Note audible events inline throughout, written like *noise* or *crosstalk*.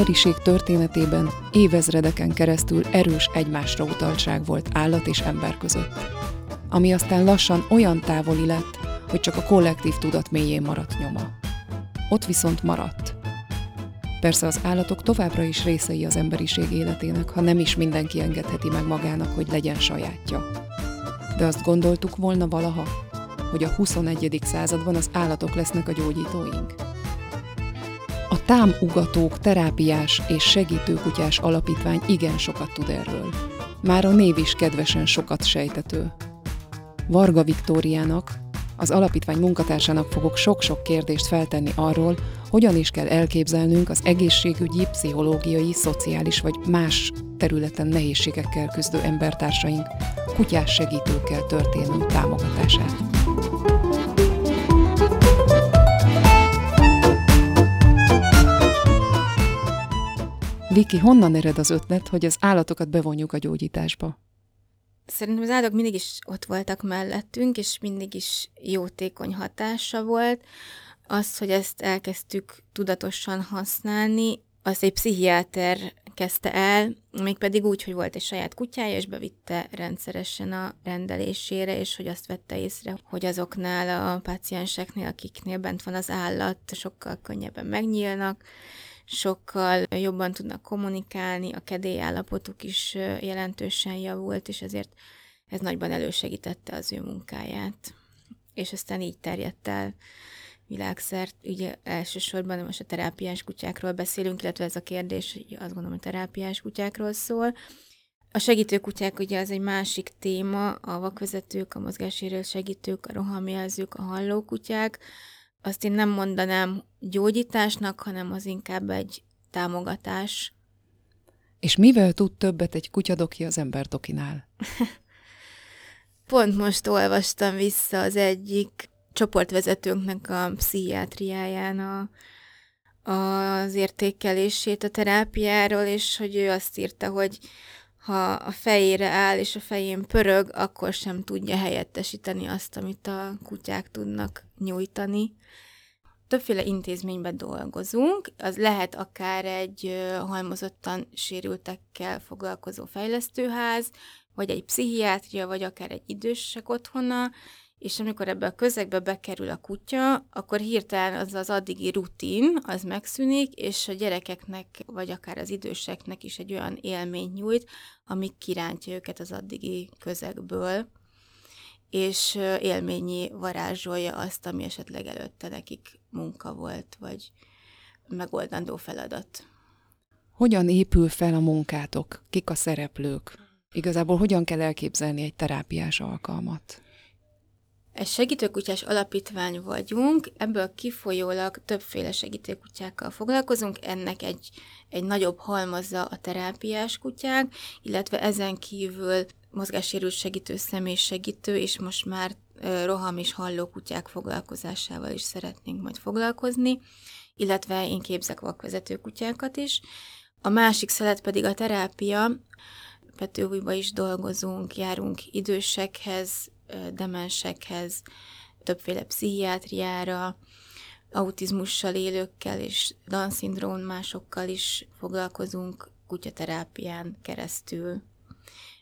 emberiség történetében évezredeken keresztül erős egymásra utaltság volt állat és ember között, ami aztán lassan olyan távoli lett, hogy csak a kollektív tudat mélyén maradt nyoma. Ott viszont maradt. Persze az állatok továbbra is részei az emberiség életének, ha nem is mindenki engedheti meg magának, hogy legyen sajátja. De azt gondoltuk volna valaha, hogy a 21. században az állatok lesznek a gyógyítóink? A támugatók terápiás és segítőkutyás alapítvány igen sokat tud erről. Már a név is kedvesen sokat sejtető. Varga Viktóriának, az alapítvány munkatársának fogok sok-sok kérdést feltenni arról, hogyan is kell elképzelnünk az egészségügyi, pszichológiai, szociális vagy más területen nehézségekkel küzdő embertársaink kutyás segítőkkel történő támogatását. Viki, honnan ered az ötlet, hogy az állatokat bevonjuk a gyógyításba? Szerintem az állatok mindig is ott voltak mellettünk, és mindig is jótékony hatása volt. Az, hogy ezt elkezdtük tudatosan használni, az egy pszichiáter kezdte el, mégpedig úgy, hogy volt egy saját kutyája, és bevitte rendszeresen a rendelésére, és hogy azt vette észre, hogy azoknál a pácienseknél, akiknél bent van az állat, sokkal könnyebben megnyílnak, sokkal jobban tudnak kommunikálni, a kedélyállapotuk is jelentősen javult, és ezért ez nagyban elősegítette az ő munkáját. És aztán így terjedt el világszert, ugye elsősorban most a terápiás kutyákról beszélünk, illetve ez a kérdés, azt gondolom, hogy terápiás kutyákról szól. A segítő kutyák ugye az egy másik téma, a vakvezetők, a mozgásérő segítők, a rohamjelzők, a hallókutyák, azt én nem mondanám gyógyításnak, hanem az inkább egy támogatás. És mivel tud többet egy kutyadoki az emberdokinál? *laughs* Pont most olvastam vissza az egyik csoportvezetőnknek a pszichiátriáján a, az értékelését a terápiáról, és hogy ő azt írta, hogy ha a fejére áll és a fején pörög, akkor sem tudja helyettesíteni azt, amit a kutyák tudnak nyújtani. Többféle intézményben dolgozunk, az lehet akár egy halmozottan sérültekkel foglalkozó fejlesztőház, vagy egy pszichiátria, vagy akár egy idősek otthona, és amikor ebbe a közegbe bekerül a kutya, akkor hirtelen az az addigi rutin, az megszűnik, és a gyerekeknek, vagy akár az időseknek is egy olyan élmény nyújt, ami kirántja őket az addigi közegből, és élményi varázsolja azt, ami esetleg előtte nekik munka volt, vagy megoldandó feladat. Hogyan épül fel a munkátok? Kik a szereplők? Igazából hogyan kell elképzelni egy terápiás alkalmat? Egy segítőkutyás alapítvány vagyunk, ebből kifolyólag többféle segítőkutyákkal foglalkozunk, ennek egy, egy nagyobb halmazza a terápiás kutyák, illetve ezen kívül mozgássérült segítő, segítő, és most már roham és halló kutyák foglalkozásával is szeretnénk majd foglalkozni, illetve én képzek vakvezető kutyákat is. A másik szelet pedig a terápia, Petőújba is dolgozunk, járunk idősekhez, demensekhez, többféle pszichiátriára, autizmussal élőkkel és Down másokkal is foglalkozunk kutyaterápián keresztül.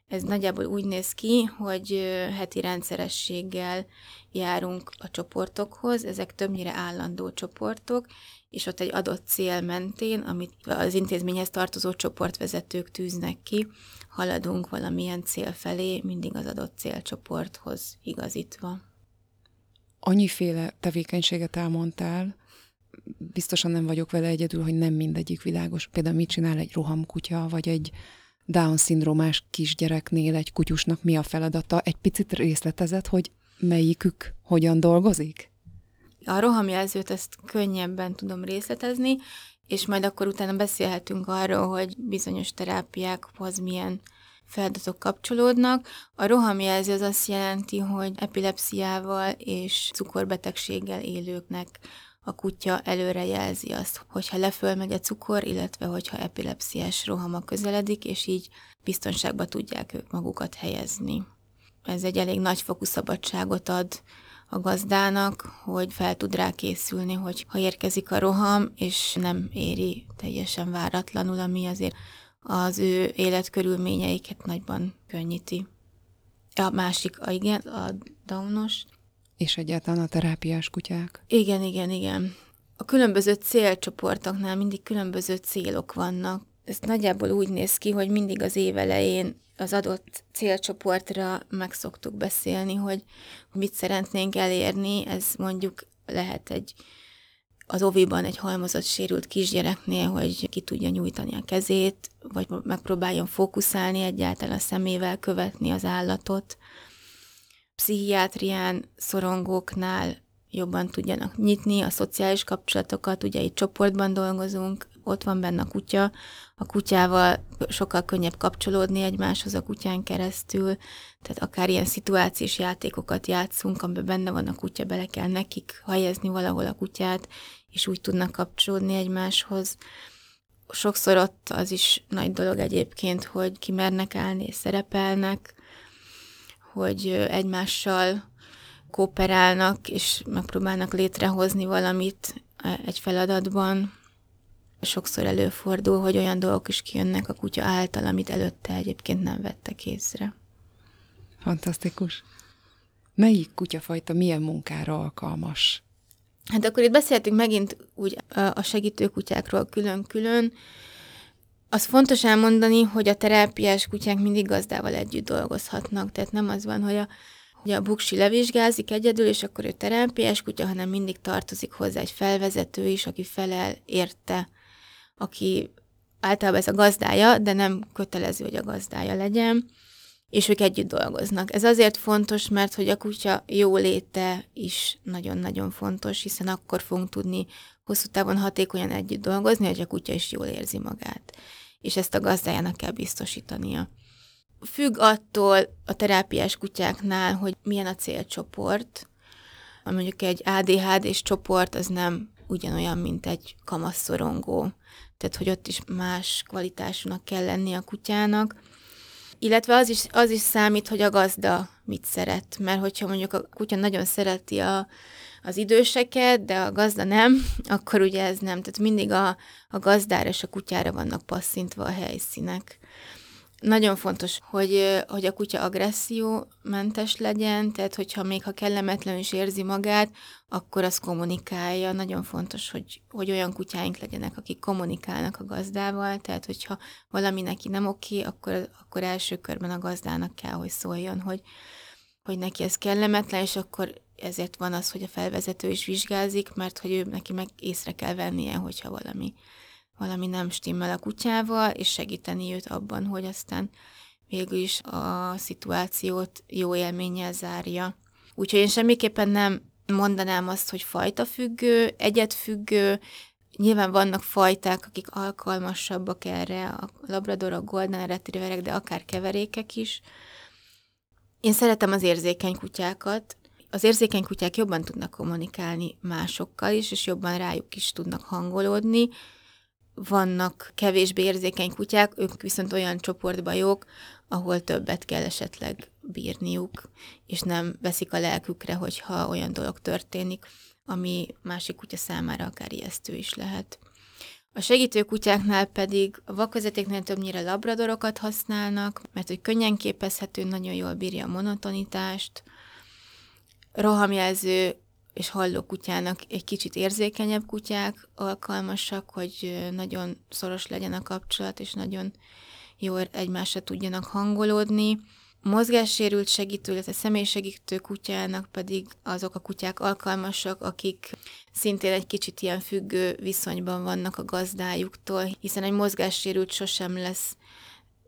Ez nagyjából úgy néz ki, hogy heti rendszerességgel járunk a csoportokhoz, ezek többnyire állandó csoportok, és ott egy adott cél mentén, amit az intézményhez tartozó csoportvezetők tűznek ki, haladunk valamilyen cél felé, mindig az adott célcsoporthoz igazítva. Annyiféle tevékenységet elmondtál, biztosan nem vagyok vele egyedül, hogy nem mindegyik világos. Például mit csinál egy rohamkutya, vagy egy Down-szindrómás kisgyereknél egy kutyusnak mi a feladata? Egy picit részletezett, hogy melyikük hogyan dolgozik? A rohamjelzőt ezt könnyebben tudom részletezni, és majd akkor utána beszélhetünk arról, hogy bizonyos terápiákhoz milyen feladatok kapcsolódnak. A rohamjelző az azt jelenti, hogy epilepsziával és cukorbetegséggel élőknek a kutya előre jelzi azt, hogyha leföl megy a cukor, illetve hogyha epilepsziás rohama közeledik, és így biztonságba tudják ők magukat helyezni. Ez egy elég nagyfokú szabadságot ad a gazdának, hogy fel tud rá készülni, hogy ha érkezik a roham, és nem éri teljesen váratlanul, ami azért az ő életkörülményeiket nagyban könnyíti. A másik, a, igen, a daunos. És egyáltalán a terápiás kutyák. Igen, igen, igen. A különböző célcsoportoknál mindig különböző célok vannak. Ez nagyjából úgy néz ki, hogy mindig az év elején az adott célcsoportra meg szoktuk beszélni, hogy mit szeretnénk elérni. Ez mondjuk lehet egy az oviban egy halmozott sérült kisgyereknél, hogy ki tudja nyújtani a kezét, vagy megpróbáljon fókuszálni egyáltalán a szemével, követni az állatot. Pszichiátrián szorongóknál jobban tudjanak nyitni a szociális kapcsolatokat, ugye itt csoportban dolgozunk, ott van benne a kutya, a kutyával sokkal könnyebb kapcsolódni egymáshoz a kutyán keresztül, tehát akár ilyen szituációs játékokat játszunk, amiben benne van a kutya, bele kell nekik helyezni valahol a kutyát, és úgy tudnak kapcsolódni egymáshoz. Sokszor ott az is nagy dolog egyébként, hogy kimernek állni és szerepelnek, hogy egymással kooperálnak, és megpróbálnak létrehozni valamit egy feladatban. Sokszor előfordul, hogy olyan dolgok is kijönnek a kutya által, amit előtte egyébként nem vettek észre. Fantasztikus. Melyik kutyafajta milyen munkára alkalmas? Hát akkor itt beszéltünk megint úgy a segítőkutyákról külön-külön. Az fontos elmondani, hogy a terápiás kutyák mindig gazdával együtt dolgozhatnak. Tehát nem az van, hogy a, hogy a buksi levizsgázik egyedül, és akkor ő terápiás kutya, hanem mindig tartozik hozzá egy felvezető is, aki felel érte, aki általában ez a gazdája, de nem kötelező, hogy a gazdája legyen és ők együtt dolgoznak. Ez azért fontos, mert hogy a kutya jóléte is nagyon-nagyon fontos, hiszen akkor fogunk tudni hosszú távon hatékonyan együtt dolgozni, hogy a kutya is jól érzi magát. És ezt a gazdájának kell biztosítania. Függ attól a terápiás kutyáknál, hogy milyen a célcsoport. Mondjuk egy ADHD és csoport az nem ugyanolyan, mint egy kamasszorongó. Tehát, hogy ott is más kvalitásúnak kell lenni a kutyának illetve az is, az is számít, hogy a gazda mit szeret, mert hogyha mondjuk a kutya nagyon szereti a, az időseket, de a gazda nem, *laughs* akkor ugye ez nem. Tehát mindig a, a gazdára és a kutyára vannak passzintva a helyszínek. Nagyon fontos, hogy, hogy a kutya agressziómentes legyen, tehát hogyha még ha kellemetlen is érzi magát, akkor az kommunikálja. Nagyon fontos, hogy, hogy olyan kutyáink legyenek, akik kommunikálnak a gazdával, tehát hogyha valami neki nem oké, akkor, akkor első körben a gazdának kell, hogy szóljon, hogy, hogy neki ez kellemetlen, és akkor ezért van az, hogy a felvezető is vizsgázik, mert hogy ő neki meg észre kell vennie, hogyha valami valami nem stimmel a kutyával, és segíteni őt abban, hogy aztán végül is a szituációt jó élménnyel zárja. Úgyhogy én semmiképpen nem mondanám azt, hogy fajta függő, egyet függő, Nyilván vannak fajták, akik alkalmasabbak erre, a labradorok, golden retrieverek, de akár keverékek is. Én szeretem az érzékeny kutyákat. Az érzékeny kutyák jobban tudnak kommunikálni másokkal is, és jobban rájuk is tudnak hangolódni vannak kevésbé érzékeny kutyák, ők viszont olyan csoportba jók, ahol többet kell esetleg bírniuk, és nem veszik a lelkükre, hogyha olyan dolog történik, ami másik kutya számára akár ijesztő is lehet. A segítő kutyáknál pedig a vakvezetéknél többnyire labradorokat használnak, mert hogy könnyen képezhető, nagyon jól bírja a monotonitást, rohamjelző és halló kutyának egy kicsit érzékenyebb kutyák alkalmasak, hogy nagyon szoros legyen a kapcsolat, és nagyon jól egymásra tudjanak hangolódni. Mozgássérült segítő, illetve személysegítő kutyának pedig azok a kutyák alkalmasak, akik szintén egy kicsit ilyen függő viszonyban vannak a gazdájuktól, hiszen egy mozgássérült sosem lesz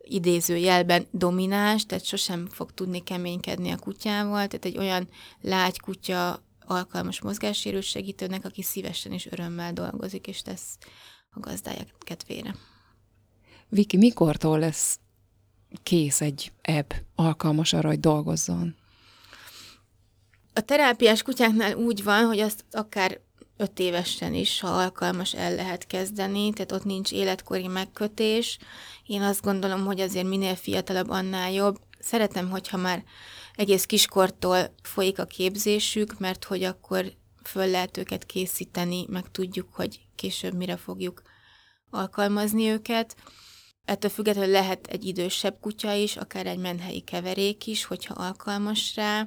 idézőjelben domináns, tehát sosem fog tudni keménykedni a kutyával, tehát egy olyan lágy kutya alkalmas mozgássérült segítőnek, aki szívesen és örömmel dolgozik, és tesz a gazdája kedvére. Viki, mikortól lesz kész egy ebb alkalmas arra, hogy dolgozzon? A terápiás kutyáknál úgy van, hogy azt akár öt évesen is, ha alkalmas, el lehet kezdeni, tehát ott nincs életkori megkötés. Én azt gondolom, hogy azért minél fiatalabb, annál jobb szeretem, hogyha már egész kiskortól folyik a képzésük, mert hogy akkor föl lehet őket készíteni, meg tudjuk, hogy később mire fogjuk alkalmazni őket. Ettől függetlenül lehet egy idősebb kutya is, akár egy menhelyi keverék is, hogyha alkalmas rá.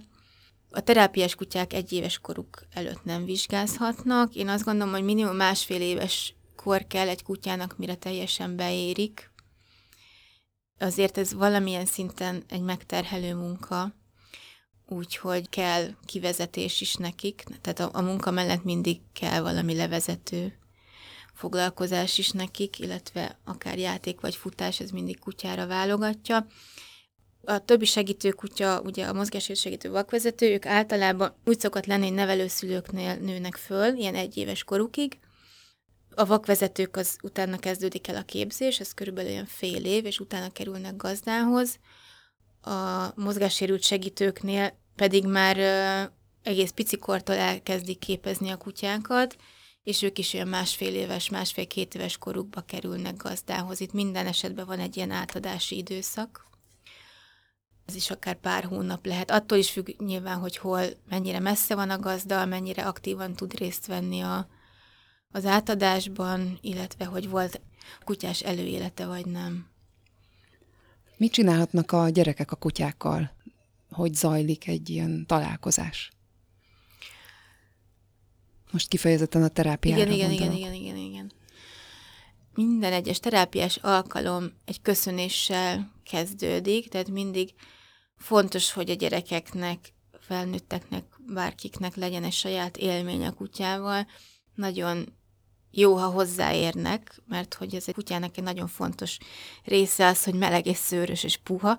A terápiás kutyák egy éves koruk előtt nem vizsgázhatnak. Én azt gondolom, hogy minimum másfél éves kor kell egy kutyának, mire teljesen beérik. Azért ez valamilyen szinten egy megterhelő munka, úgyhogy kell kivezetés is nekik, tehát a, a munka mellett mindig kell valami levezető foglalkozás is nekik, illetve akár játék vagy futás, ez mindig kutyára válogatja. A többi segítő kutya, ugye a mozgásért segítő vakvezető, ők általában úgy szokott lenni, hogy nevelőszülőknél nőnek föl, ilyen egy éves korukig. A vakvezetők az utána kezdődik el a képzés, ez körülbelül olyan fél év, és utána kerülnek gazdához. A mozgássérült segítőknél pedig már egész picikortól elkezdik képezni a kutyákat, és ők is olyan másfél éves, másfél-két éves korukba kerülnek gazdához. Itt minden esetben van egy ilyen átadási időszak. Ez is akár pár hónap lehet. Attól is függ nyilván, hogy hol, mennyire messze van a gazda, mennyire aktívan tud részt venni a, az átadásban, illetve hogy volt kutyás előélete vagy nem. Mit csinálhatnak a gyerekek a kutyákkal? Hogy zajlik egy ilyen találkozás? Most kifejezetten a terápiára igen, igen, igen, igen, igen, igen. Minden egyes terápiás alkalom egy köszönéssel kezdődik, tehát mindig fontos, hogy a gyerekeknek, felnőtteknek, bárkiknek legyen egy saját élmény a kutyával. Nagyon jó, ha hozzáérnek, mert hogy ez egy kutyának egy nagyon fontos része az, hogy meleg és szőrös és puha.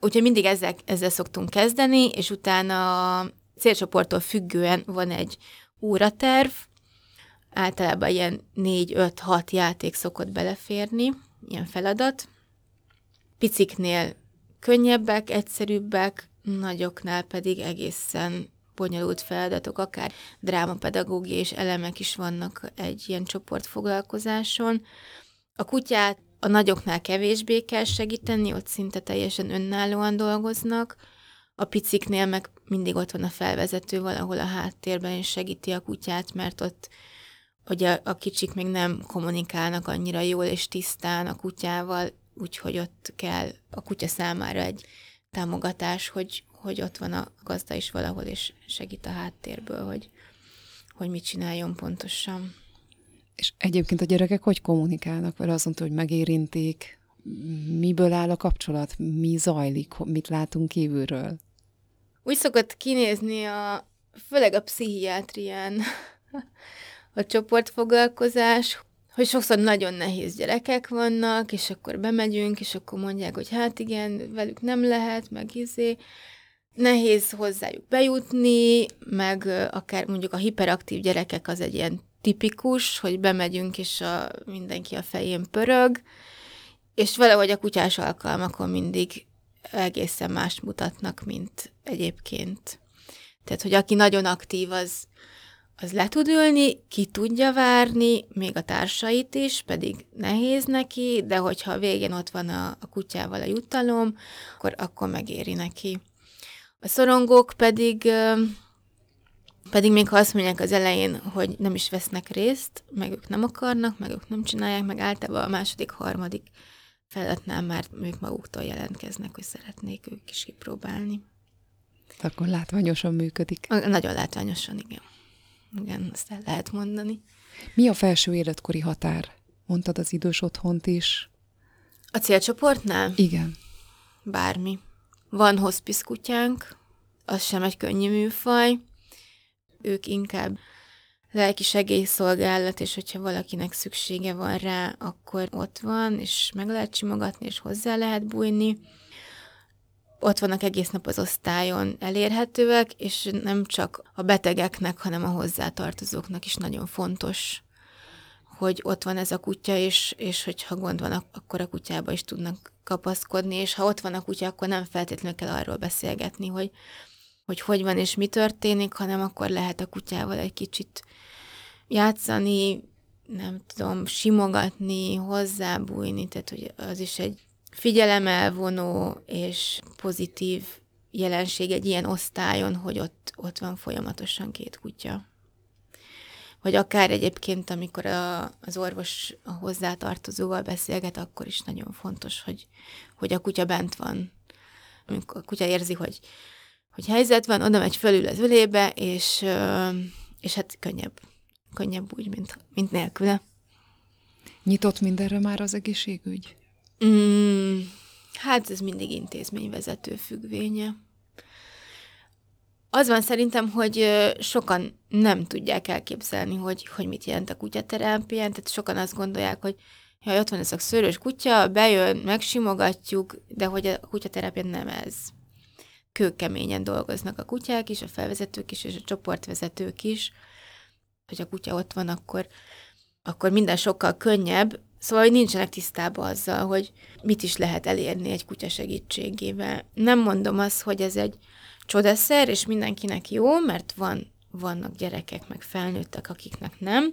Úgyhogy mindig ezzel, ezzel szoktunk kezdeni, és utána a célcsoporttól függően van egy óraterv, általában ilyen 4-5-6 játék szokott beleférni, ilyen feladat. Piciknél könnyebbek, egyszerűbbek, nagyoknál pedig egészen bonyolult feladatok, akár drámapedagógiai és elemek is vannak egy ilyen csoportfoglalkozáson. A kutyát a nagyoknál kevésbé kell segíteni, ott szinte teljesen önállóan dolgoznak, a piciknél meg mindig ott van a felvezető valahol a háttérben, és segíti a kutyát, mert ott ugye a kicsik még nem kommunikálnak annyira jól és tisztán a kutyával, úgyhogy ott kell a kutya számára egy támogatás, hogy, hogy ott van a gazda is valahol, és segít a háttérből, hogy, hogy mit csináljon pontosan. És egyébként a gyerekek hogy kommunikálnak vele? Mondta, hogy megérintik, miből áll a kapcsolat, mi zajlik, mit látunk kívülről? úgy szokott kinézni a, főleg a pszichiátrián *laughs* a csoportfoglalkozás, hogy sokszor nagyon nehéz gyerekek vannak, és akkor bemegyünk, és akkor mondják, hogy hát igen, velük nem lehet, meg izé. Nehéz hozzájuk bejutni, meg akár mondjuk a hiperaktív gyerekek az egy ilyen tipikus, hogy bemegyünk, és a, mindenki a fején pörög, és valahogy a kutyás alkalmakon mindig egészen más mutatnak, mint egyébként. Tehát, hogy aki nagyon aktív, az, az le tud ülni, ki tudja várni, még a társait is, pedig nehéz neki, de hogyha a végén ott van a, a kutyával a jutalom, akkor, akkor megéri neki. A szorongók pedig, pedig még ha azt mondják az elején, hogy nem is vesznek részt, meg ők nem akarnak, meg ők nem csinálják, meg általában a második, harmadik feladatnál már ők maguktól jelentkeznek, hogy szeretnék ők is kipróbálni. Akkor látványosan működik. Nagyon látványosan, igen. Igen, ezt el lehet mondani. Mi a felső életkori határ? Mondtad az idős otthont is. A célcsoportnál? Igen. Bármi. Van hospice kutyánk, az sem egy könnyű műfaj. Ők inkább lelki segélyszolgálat, és hogyha valakinek szüksége van rá, akkor ott van, és meg lehet simogatni, és hozzá lehet bújni. Ott vannak egész nap az osztályon elérhetőek, és nem csak a betegeknek, hanem a hozzátartozóknak is nagyon fontos, hogy ott van ez a kutya, és, és hogyha gond van, akkor a kutyába is tudnak kapaszkodni, és ha ott van a kutya, akkor nem feltétlenül kell arról beszélgetni, hogy hogy hogy van és mi történik, hanem akkor lehet a kutyával egy kicsit játszani, nem tudom, simogatni, hozzábújni, tehát hogy az is egy figyelemelvonó és pozitív jelenség egy ilyen osztályon, hogy ott, ott van folyamatosan két kutya. Vagy akár egyébként, amikor a, az orvos a hozzátartozóval beszélget, akkor is nagyon fontos, hogy, hogy a kutya bent van. Amikor a kutya érzi, hogy, hogy helyzet van, oda megy fölül az ölébe, és, és hát könnyebb. Könnyebb úgy, mint, mint nélküle. Nyitott mindenre már az egészségügy? Mm, hát ez mindig intézményvezető függvénye. Az van szerintem, hogy sokan nem tudják elképzelni, hogy, hogy mit jelent a kutyaterápia, tehát sokan azt gondolják, hogy ha ott van ez a szörös kutya, bejön, megsimogatjuk, de hogy a kutyaterápia nem ez. Kőkeményen dolgoznak a kutyák is, a felvezetők is, és a csoportvezetők is. Hogy a kutya ott van, akkor, akkor minden sokkal könnyebb, Szóval, hogy nincsenek tisztában azzal, hogy mit is lehet elérni egy kutya segítségével. Nem mondom azt, hogy ez egy csodaszer, és mindenkinek jó, mert van, vannak gyerekek, meg felnőttek, akiknek nem,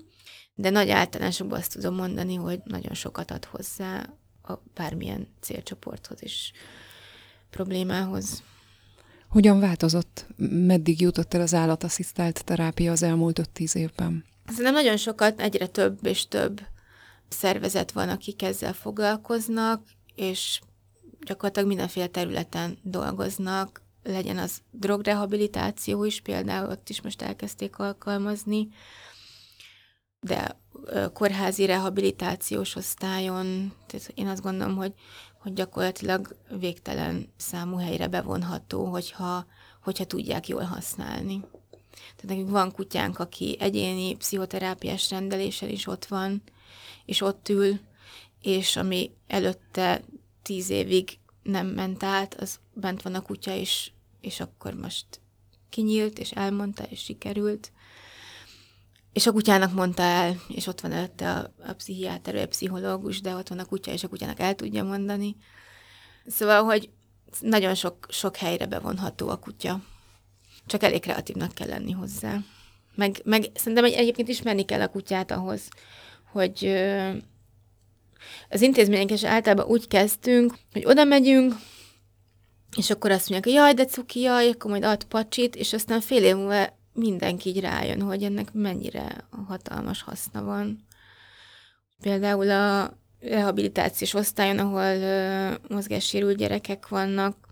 de nagy általánosokban azt tudom mondani, hogy nagyon sokat ad hozzá a bármilyen célcsoporthoz és problémához. Hogyan változott? Meddig jutott el az állatasszisztált terápia az elmúlt 5-10 évben? Szerintem nagyon sokat, egyre több és több szervezet van, akik ezzel foglalkoznak, és gyakorlatilag mindenféle területen dolgoznak, legyen az drogrehabilitáció is, például ott is most elkezdték alkalmazni, de kórházi rehabilitációs osztályon, tehát én azt gondolom, hogy, hogy gyakorlatilag végtelen számú helyre bevonható, hogyha, hogyha tudják jól használni. Tehát nekünk van kutyánk, aki egyéni pszichoterápiás rendeléssel is ott van, és ott ül, és ami előtte tíz évig nem ment át, az bent van a kutya, és, és akkor most kinyílt, és elmondta, és sikerült. És a kutyának mondta el, és ott van előtte a, a pszichiáter, a pszichológus, de ott van a kutya, és a kutyának el tudja mondani. Szóval, hogy nagyon sok, sok helyre bevonható a kutya. Csak elég kreatívnak kell lenni hozzá. Meg, meg szerintem egyébként ismerni kell a kutyát ahhoz, hogy az intézmények is általában úgy kezdtünk, hogy oda megyünk, és akkor azt mondják, hogy jaj, de cuki, jaj, akkor majd ad pacsit, és aztán fél év múlva mindenki így rájön, hogy ennek mennyire hatalmas haszna van. Például a rehabilitációs osztályon, ahol uh, mozgássérült gyerekek vannak,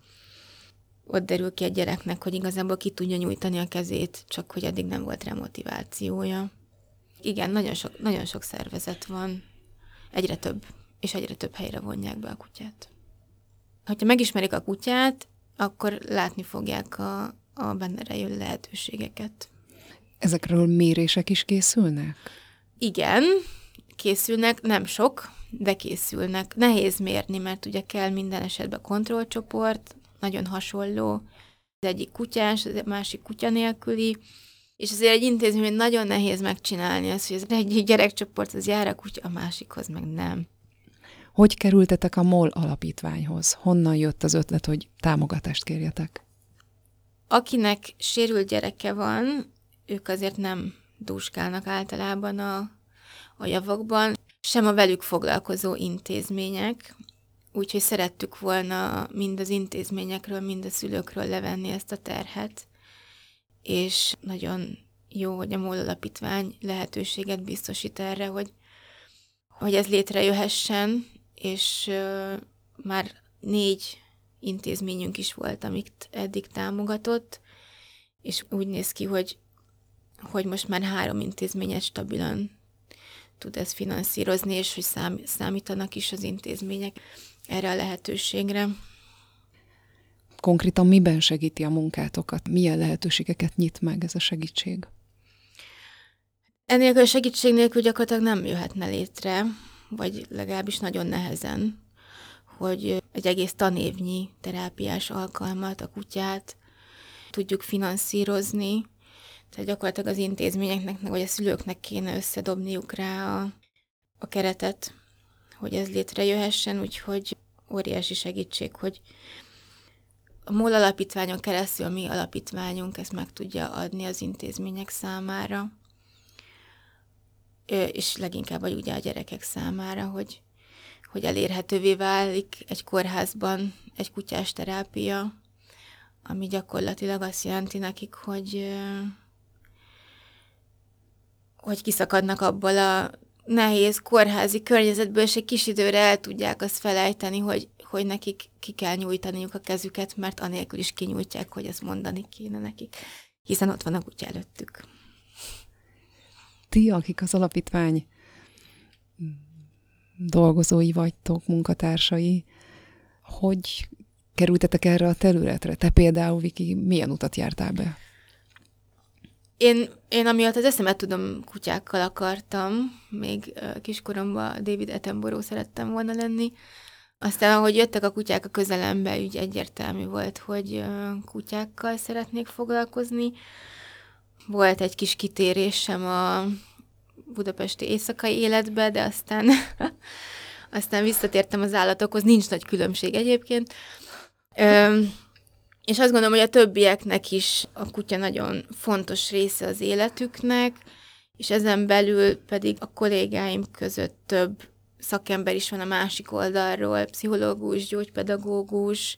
ott derül ki egy gyereknek, hogy igazából ki tudja nyújtani a kezét, csak hogy eddig nem volt rá motivációja. Igen, nagyon sok, nagyon sok szervezet van, egyre több, és egyre több helyre vonják be a kutyát. Ha megismerik a kutyát, akkor látni fogják a, a benne rejövő lehetőségeket. Ezekről mérések is készülnek? Igen, készülnek, nem sok, de készülnek. Nehéz mérni, mert ugye kell minden esetben kontrollcsoport, nagyon hasonló. Az egyik kutyás, az másik kutya nélküli, és azért egy intézmény nagyon nehéz megcsinálni azt, hogy az egy gyerekcsoport az jár a kutya, a másikhoz meg nem. Hogy kerültetek a MOL alapítványhoz? Honnan jött az ötlet, hogy támogatást kérjetek? Akinek sérült gyereke van, ők azért nem dúskálnak általában a, a javakban, sem a velük foglalkozó intézmények, úgyhogy szerettük volna mind az intézményekről, mind a szülőkről levenni ezt a terhet, és nagyon jó, hogy a MOL alapítvány lehetőséget biztosít erre, hogy, hogy ez létrejöhessen, és már négy intézményünk is volt, amit eddig támogatott, és úgy néz ki, hogy, hogy most már három intézményet stabilan tud ez finanszírozni, és hogy szám, számítanak is az intézmények erre a lehetőségre. Konkrétan miben segíti a munkátokat? Milyen lehetőségeket nyit meg ez a segítség? Ennél a segítség nélkül gyakorlatilag nem jöhetne létre, vagy legalábbis nagyon nehezen, hogy egy egész tanévnyi terápiás alkalmat, a kutyát tudjuk finanszírozni, tehát gyakorlatilag az intézményeknek, vagy a szülőknek kéne összedobniuk rá a, a keretet, hogy ez létrejöhessen, úgyhogy óriási segítség, hogy a MOL alapítványon keresztül a mi alapítványunk ezt meg tudja adni az intézmények számára, és leginkább vagy ugye a gyerekek számára, hogy, hogy elérhetővé válik egy kórházban egy kutyás terápia, ami gyakorlatilag azt jelenti nekik, hogy hogy kiszakadnak abból a nehéz kórházi környezetből, és egy kis időre el tudják azt felejteni, hogy, hogy nekik ki kell nyújtaniuk a kezüket, mert anélkül is kinyújtják, hogy ezt mondani kéne nekik, hiszen ott van a kutya előttük. Ti, akik az alapítvány dolgozói vagytok, munkatársai, hogy kerültetek erre a területre? Te például, Viki, milyen utat jártál be? Én, én amiatt az eszemet tudom, kutyákkal akartam, még kiskoromban David Attenborough szerettem volna lenni. Aztán, ahogy jöttek a kutyák a közelembe, úgy egyértelmű volt, hogy kutyákkal szeretnék foglalkozni. Volt egy kis kitérésem a budapesti éjszakai életbe, de aztán, *laughs* aztán visszatértem az állatokhoz. Nincs nagy különbség egyébként. És azt gondolom, hogy a többieknek is a kutya nagyon fontos része az életüknek, és ezen belül pedig a kollégáim között több szakember is van a másik oldalról, pszichológus, gyógypedagógus,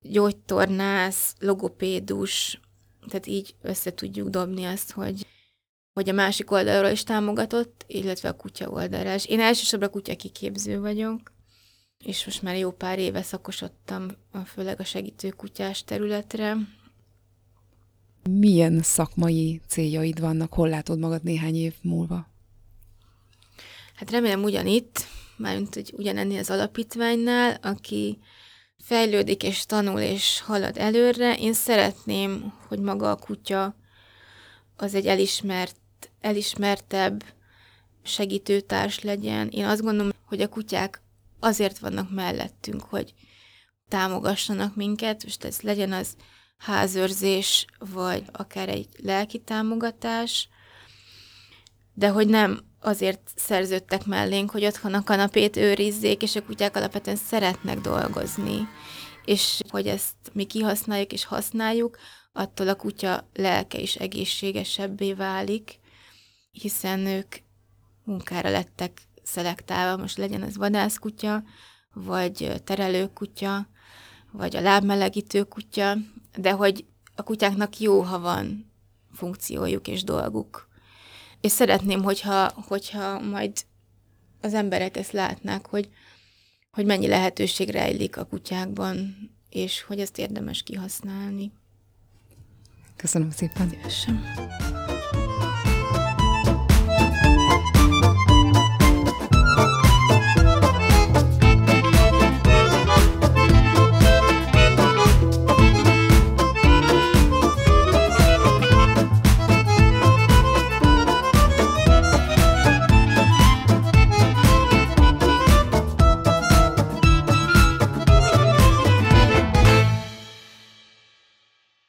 gyógytornász, logopédus, tehát így össze tudjuk dobni azt, hogy, hogy a másik oldalról is támogatott, illetve a kutya oldalra is. Én elsősorban kutya kiképző vagyok, és most már jó pár éve szakosodtam, főleg a segítőkutyás területre. Milyen szakmai céljaid vannak? Hol látod magad néhány év múlva? Hát remélem ugyanitt, mármint hogy ugyanenni az alapítványnál, aki fejlődik és tanul és halad előre. Én szeretném, hogy maga a kutya az egy elismert, elismertebb segítőtárs legyen. Én azt gondolom, hogy a kutyák azért vannak mellettünk, hogy támogassanak minket, most ez legyen az házőrzés, vagy akár egy lelki támogatás, de hogy nem azért szerződtek mellénk, hogy otthon a kanapét őrizzék, és a kutyák alapvetően szeretnek dolgozni, és hogy ezt mi kihasználjuk és használjuk, attól a kutya lelke is egészségesebbé válik, hiszen ők munkára lettek szelektálva, most legyen ez vadászkutya, vagy terelőkutya, vagy a lábmelegítő kutya, de hogy a kutyáknak jó, ha van funkciójuk és dolguk. És szeretném, hogyha, hogyha majd az emberek ezt látnák, hogy, hogy mennyi lehetőség rejlik a kutyákban, és hogy ezt érdemes kihasználni. Köszönöm szépen. Szívesen.